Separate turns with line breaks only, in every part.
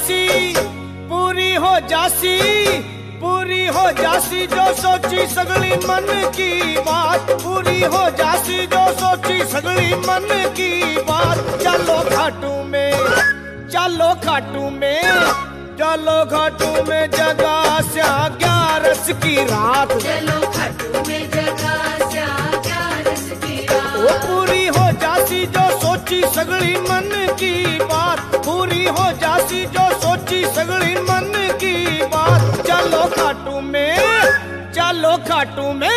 जासी पूरी हो जासी पूरी हो जासी जो सोची सगली मन की बात। पूरी हो जासी जो सोची सगली मन की बात। चलो खाटू में चलो खाटू में चलो खाटू में जगह से ग्यारस की रात।
चलो खटू में जगा स्या ग्यारस की
वो
रात।
पूरी हो जासी जो सोची सगली मन की बात। पूरी हो जासी जो सोची सगड़ी मन की बात। चलो खाटू में, चलो खाटू में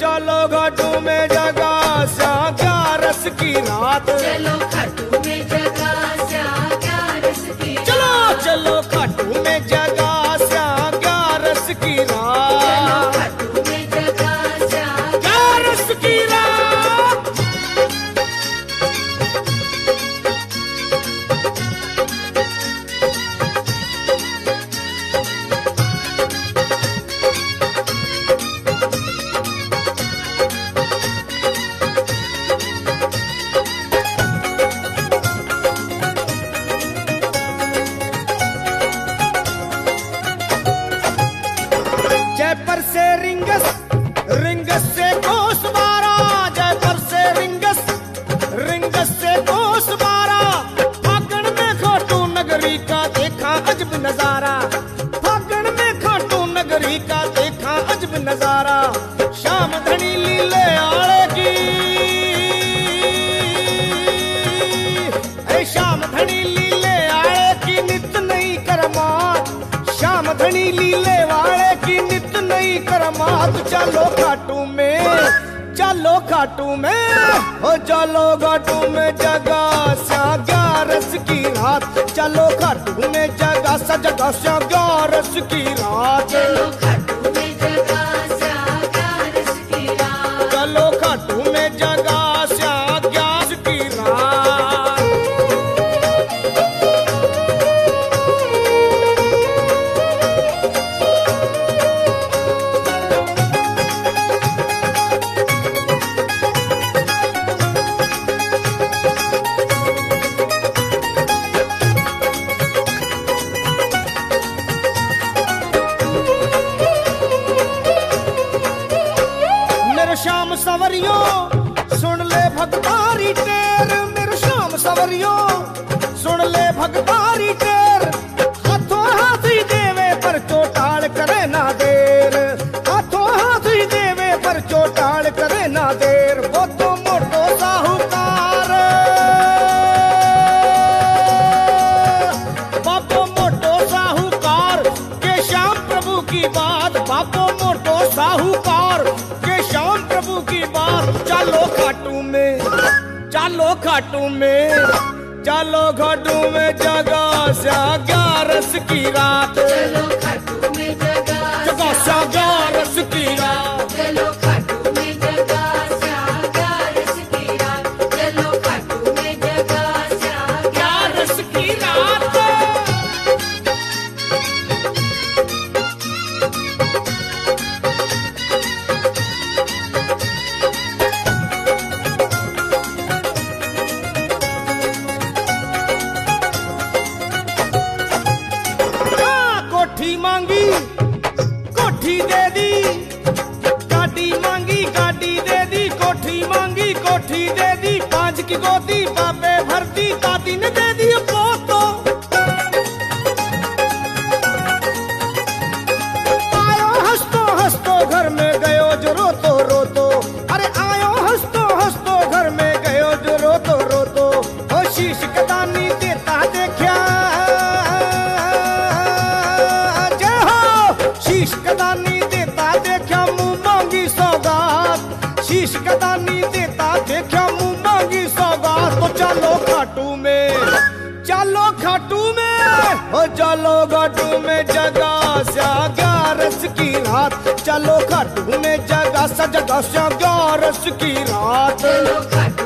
चलो खाटू में जगा सा ग्यारस की रात।
चलो खटू
रिंगस से कोस बारा जयपुर से रिंगस। रिंगस से कोस बारा फागण में खाटू नगरी का देखा अजब नज़ारा। चलो खाटू में चलो खाटू में चलो खाटू में जगा श्याम सुन ले भगतारी टेर हाथों हाथ देवे पर चोटाल करे ना देर। हाथों हाथ देवे पर चोटाल करे ना देर। वो तो मोटो साहूकार। बापो मोटो साहूकार। के श्याम प्रभु की खाटू में चलो घाटू में जगा सा ग्यारस की रात
शीश नहीं देता
देखा मुँह मांगी सौगात तो
चलो खाटू में चलो खाटू में हो चलो घाटू में जगा सा
ग्यारस की रात चलो खाटू में जगा सा जगा सा ग्यारस की रात।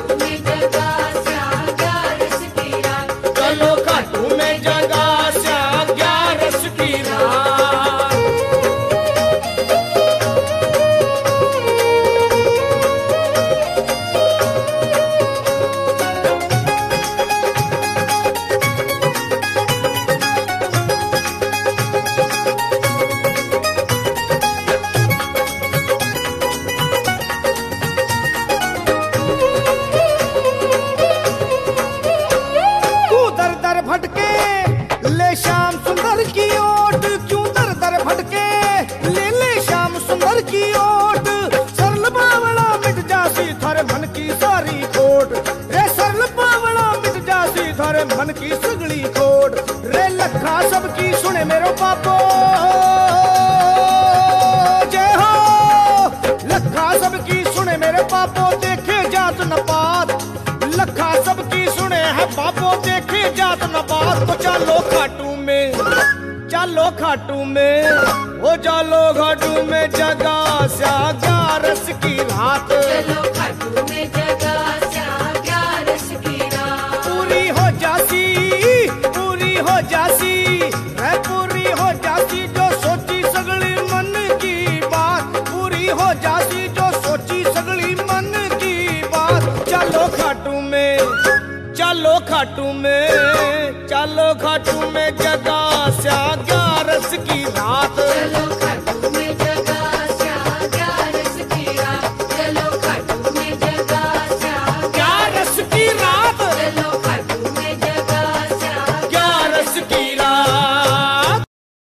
भटके। ले शाम सुंदर की ओट, क्यों दर दर भटके? ले ले शाम सुंदर की ओट, सरल पावड़ा मिट जासी थारे मन की सारी खोट। रे
सरल पावड़ा मिट जासी थारे मन की
सगली खोट। रे लखा सब की सुने मेरो पापो। जय हो, लखा सब की सुने मेरे पापो। देखे जात न पा रात को चलो खाटू में चलो खाटू में हो चलो खाटू में जगा सागारस की रात।
की रात। पूरी हो जासी पूरी हो जासी है
पूरी हो जासी जो सोची सगली मन की बात। पूरी हो जासी